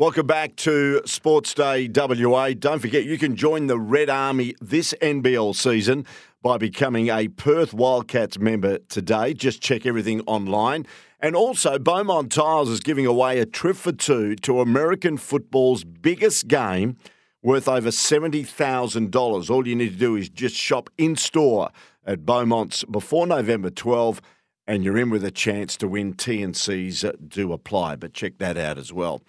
Welcome back to Sports Day WA. Don't forget, you can join the Red Army this NBL season by becoming a Perth Wildcats member today. Just check everything online. And also, Beaumont Tiles is giving away a trip for two to American football's biggest game worth over $70,000. All you need to do is just shop in store at Beaumont's before November 12 and you're in with a chance to win T&Cs do apply. But check that out as well.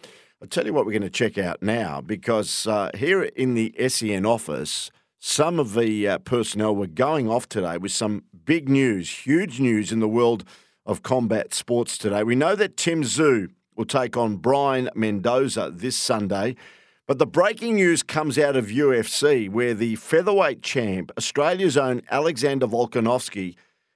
I'll tell you what we're going to check out now because uh, here in the SEN office, some of the uh, personnel were going off today with some big news, huge news in the world of combat sports today. We know that Tim Tszyu will take on Brian Mendoza this Sunday. But the breaking news comes out of UFC, where the featherweight champ, Australia's own Alexander Volkanovski,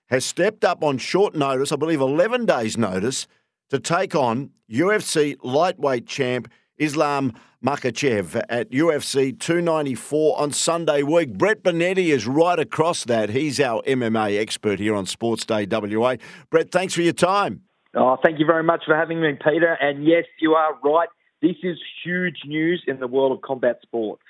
has stepped up on short notice, I believe 11 days' notice, to take on UFC lightweight champ Islam Makhachev at UFC 294 on Sunday week. Brett Bonetti is right across that. He's our MMA expert here on Sports Day WA. Brett, thanks for your time. Oh, thank you very much for having me, Peter. And yes, you are right. This is huge news in the world of combat sports.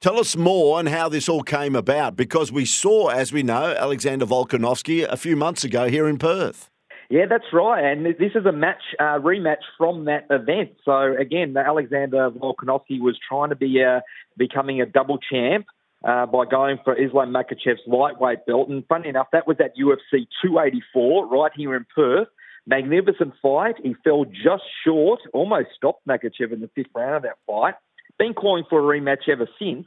Tell us more on how this all came about because we saw, as we know, Alexander Volkanovski a few months ago here in Perth. Yeah, that's right. And this is a match uh, rematch from that event. So again, Alexander Volkanovski was trying to be uh, becoming a double champ uh, by going for Islam Makhachev's lightweight belt. And funny enough, that was at UFC 284 right here in Perth. Magnificent fight. He fell just short, almost stopped Makhachev in the fifth round of that fight. Been calling for a rematch ever since.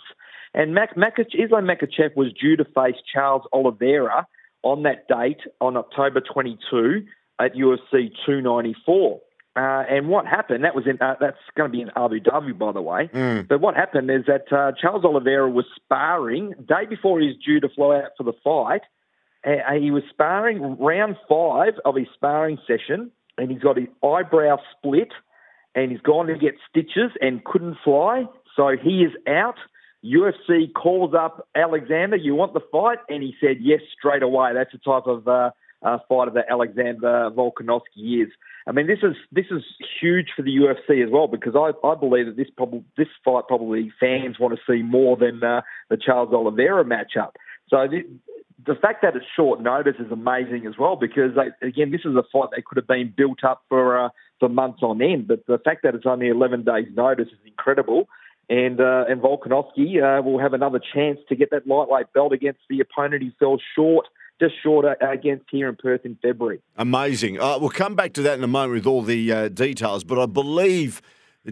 And Mac- Makach- Islam Makhachev was due to face Charles Oliveira on that date on October 22 at UFC 294. Uh, and what happened? That was in. Uh, that's going to be in Abu Dhabi, by the way. Mm. But what happened is that uh, Charles Oliveira was sparring day before he's due to fly out for the fight. Uh, he was sparring round five of his sparring session, and he's got his eyebrow split, and he's gone to get stitches and couldn't fly, so he is out. UFC calls up Alexander, you want the fight? And he said yes straight away. That's the type of uh, fighter that Alexander Volkanovski is. I mean, this is this is huge for the UFC as well because I, I believe that this probably this fight probably fans want to see more than uh, the Charles Oliveira matchup. So the, the fact that it's short notice is amazing as well because they, again, this is a fight that could have been built up for uh, for months on end. But the fact that it's only 11 days notice is incredible and uh, and Volkanovski uh, will have another chance to get that lightweight belt against the opponent he fell short. Just short uh, against here in Perth in February. Amazing. Uh, we'll come back to that in a moment with all the uh, details, but I believe,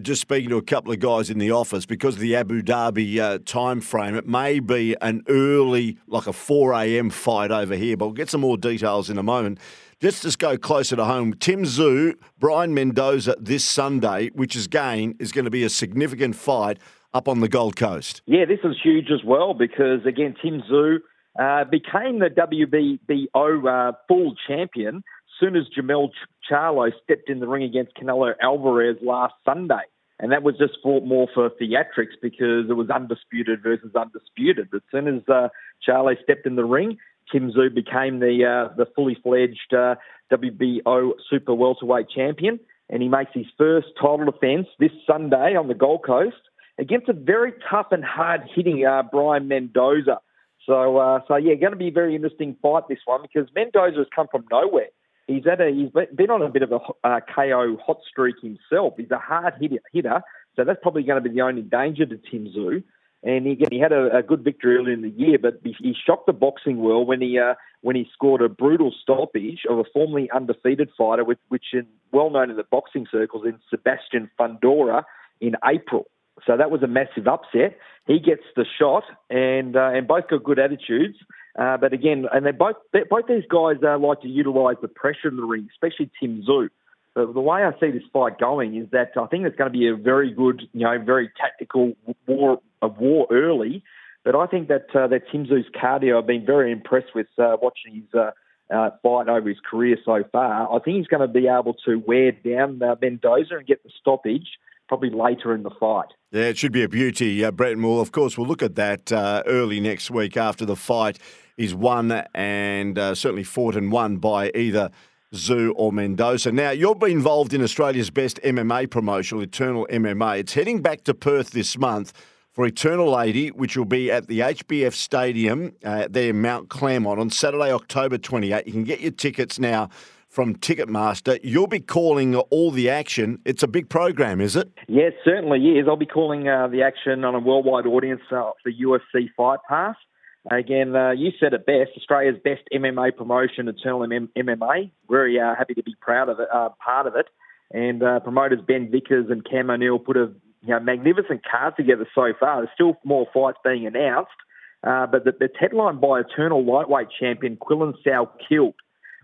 just speaking to a couple of guys in the office, because of the Abu Dhabi uh, time frame, it may be an early, like a 4 a.m. fight over here, but we'll get some more details in a moment. Let's just go closer to home. Tim Tszyu, Brian Mendoza this Sunday, which is again is going to be a significant fight up on the Gold Coast. Yeah, this is huge as well because again, Tim Tszyu uh, became the WBO uh, full champion soon as Jermell Charlo stepped in the ring against Canelo Alvarez last Sunday. And that was just for more for theatrics because it was undisputed versus undisputed. But As soon as uh, Charlo stepped in the ring, Tim Tszyu became the uh, the fully fledged uh, WBO super welterweight champion, and he makes his first title defence this Sunday on the Gold Coast against a very tough and hard hitting uh, Brian Mendoza. So, uh, so yeah, going to be a very interesting fight this one because Mendoza has come from nowhere. He's had a he's been on a bit of a uh, KO hot streak himself. He's a hard hitter, so that's probably going to be the only danger to Tim Tszyu. And he, he had a, a, good victory early in the year, but he shocked the boxing world when he uh, when he scored a brutal stoppage of a formerly undefeated fighter, with, which is well known in the boxing circles, in Sebastian Fundora in April. So that was a massive upset. He gets the shot, and uh, and both got good attitudes. Uh, but again, and they both both these guys uh, like to utilise the pressure in the ring, especially Tim Tszyu. The, the way I see this fight going is that I think it's going to be a very good, you know, very tactical war, a war early. But I think that uh, that Tim Tszyu's cardio, I've been very impressed with uh, watching his uh, uh, fight over his career so far. I think he's going to be able to wear down uh, Mendoza and get the stoppage probably later in the fight. Yeah, it should be a beauty, uh, Brett Moore. Of course, we'll look at that uh, early next week after the fight is won and uh, certainly fought and won by either Tszyu or Mendoza. Now, you've been involved in Australia's best MMA promotion, Eternal MMA. It's heading back to Perth this month for Eternal 80, which will be at the HBF Stadium uh, there in Mount Claremont on Saturday, October 28. You can get your tickets now from Ticketmaster. You'll be calling all the action. It's a big program, is it? Yes, certainly is. I'll be calling uh, the action on a worldwide audience uh, for UFC Fight Pass. Again, uh, you said it best. Australia's best MMA promotion, Eternal M- MMA. Very uh, happy to be proud of it, uh, part of it. And uh, promoters Ben Vickers and Cam O'Neill put a you know, magnificent card together so far. There's still more fights being announced, uh, but the, it's headlined by Eternal lightweight champion Quillan Salkild.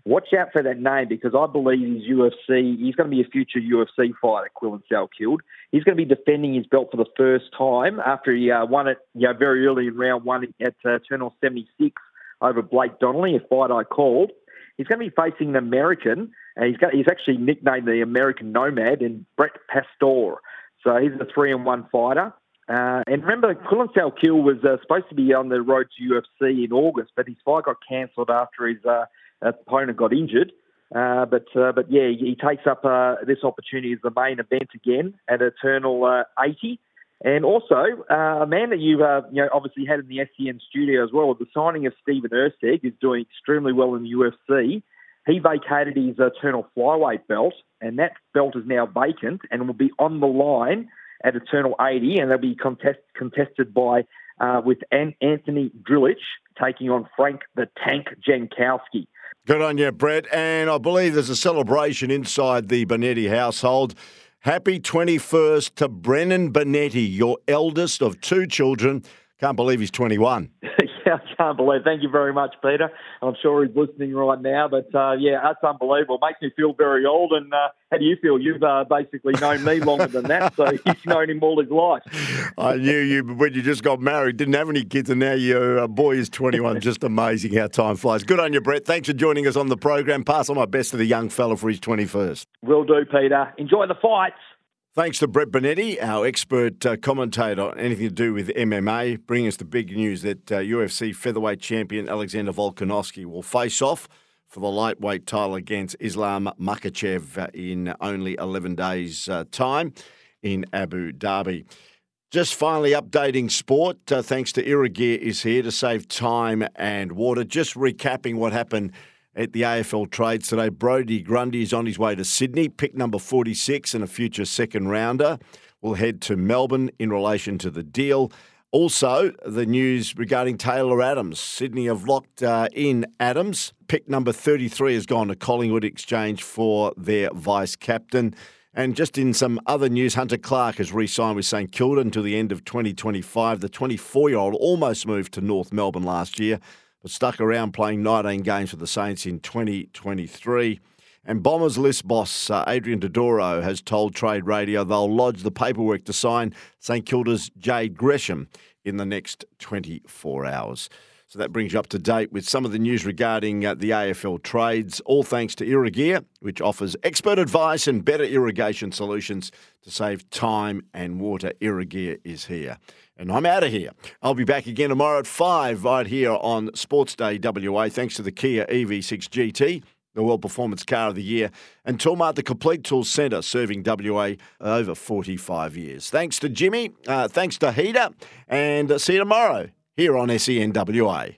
Watch out for that name because I believe he's UFC. He's going to be a future UFC fighter, Quillan Salkild. He's going to be defending his belt for the first time after he uh, won it you know, very early in round one at uh, Eternal 76 over Blake Donnelly, a fight I called. He's going to be facing an American, and he's got, he's actually nicknamed the American Nomad, and Brett Pastor. So he's a three and one fighter. Uh, and remember, Quillan Salkild was uh, supposed to be on the road to UFC in August, but his fight got cancelled after his uh, opponent got injured. Uh, but uh, but yeah, he takes up uh, this opportunity as the main event again at Eternal uh, 80. And also, uh, a man that uh, you know, obviously had in the SEN studio as well, the signing of Stephen Erceg, is doing extremely well in the UFC. He vacated his Eternal flyweight belt, and that belt is now vacant and will be on the line at Eternal 80, and they'll be contest, contested by with An- Anthony Drilich taking on Frank the Tank Jankowski. Good on you, Brett. And I believe there's a celebration inside the Bonetti household. Happy 21st to Brennan Bonetti, your eldest of two children. Can't believe he's 21. I can't believe. Thank you very much, Peter. I'm sure he's listening right now. But uh, yeah, that's unbelievable. Makes me feel very old. And uh, how do you feel? You've uh, basically known me longer than that, so you've known him all his life. I knew you when you just got married, didn't have any kids, and now your uh, boy is 21. just amazing how time flies. Good on you, Brett. Thanks for joining us on the program. Pass on my best to the young fella for his 21st. Will do, Peter. Enjoy the fights. Thanks to Brett Bonetti, our expert uh, commentator on anything to do with MMA, bringing us the big news that uh, UFC featherweight champion Alexander Volkanovski will face off for the lightweight title against Islam Makhachev uh, in only 11 days' uh, time in Abu Dhabi. Just finally updating sport, uh, thanks to Irrigear is here to save time and water. Just recapping what happened at the AFL trades today. Brodie Grundy is on his way to Sydney, pick number 46 and a future second rounder. We'll head to Melbourne in relation to the deal. Also, the news regarding Taylor Adams. Sydney have locked uh, in Adams. Pick number 33 has gone to Collingwood Exchange for their vice captain. And just in some other news, Hunter Clark has re signed with St Kilda until the end of 2025. The 24 year old almost moved to North Melbourne last year but stuck around playing 19 games for the Saints in 2023. And Bombers list boss uh, Adrian Dodoro has told Trade Radio they'll lodge the paperwork to sign St Kilda's Jade Gresham in the next 24 hours. So that brings you up to date with some of the news regarding uh, the AFL trades, all thanks to Irrigear, which offers expert advice and better irrigation solutions to save time and water. Irrigear is here. And I'm out of here. I'll be back again tomorrow at 5 right here on Sports Day WA. Thanks to the Kia EV6 GT, the World Performance Car of the Year, and Toolmart, the Complete Tools Centre, serving WA over 45 years. Thanks to Jimmy. Uh, thanks to Heater. And uh, see you tomorrow here on SENWA.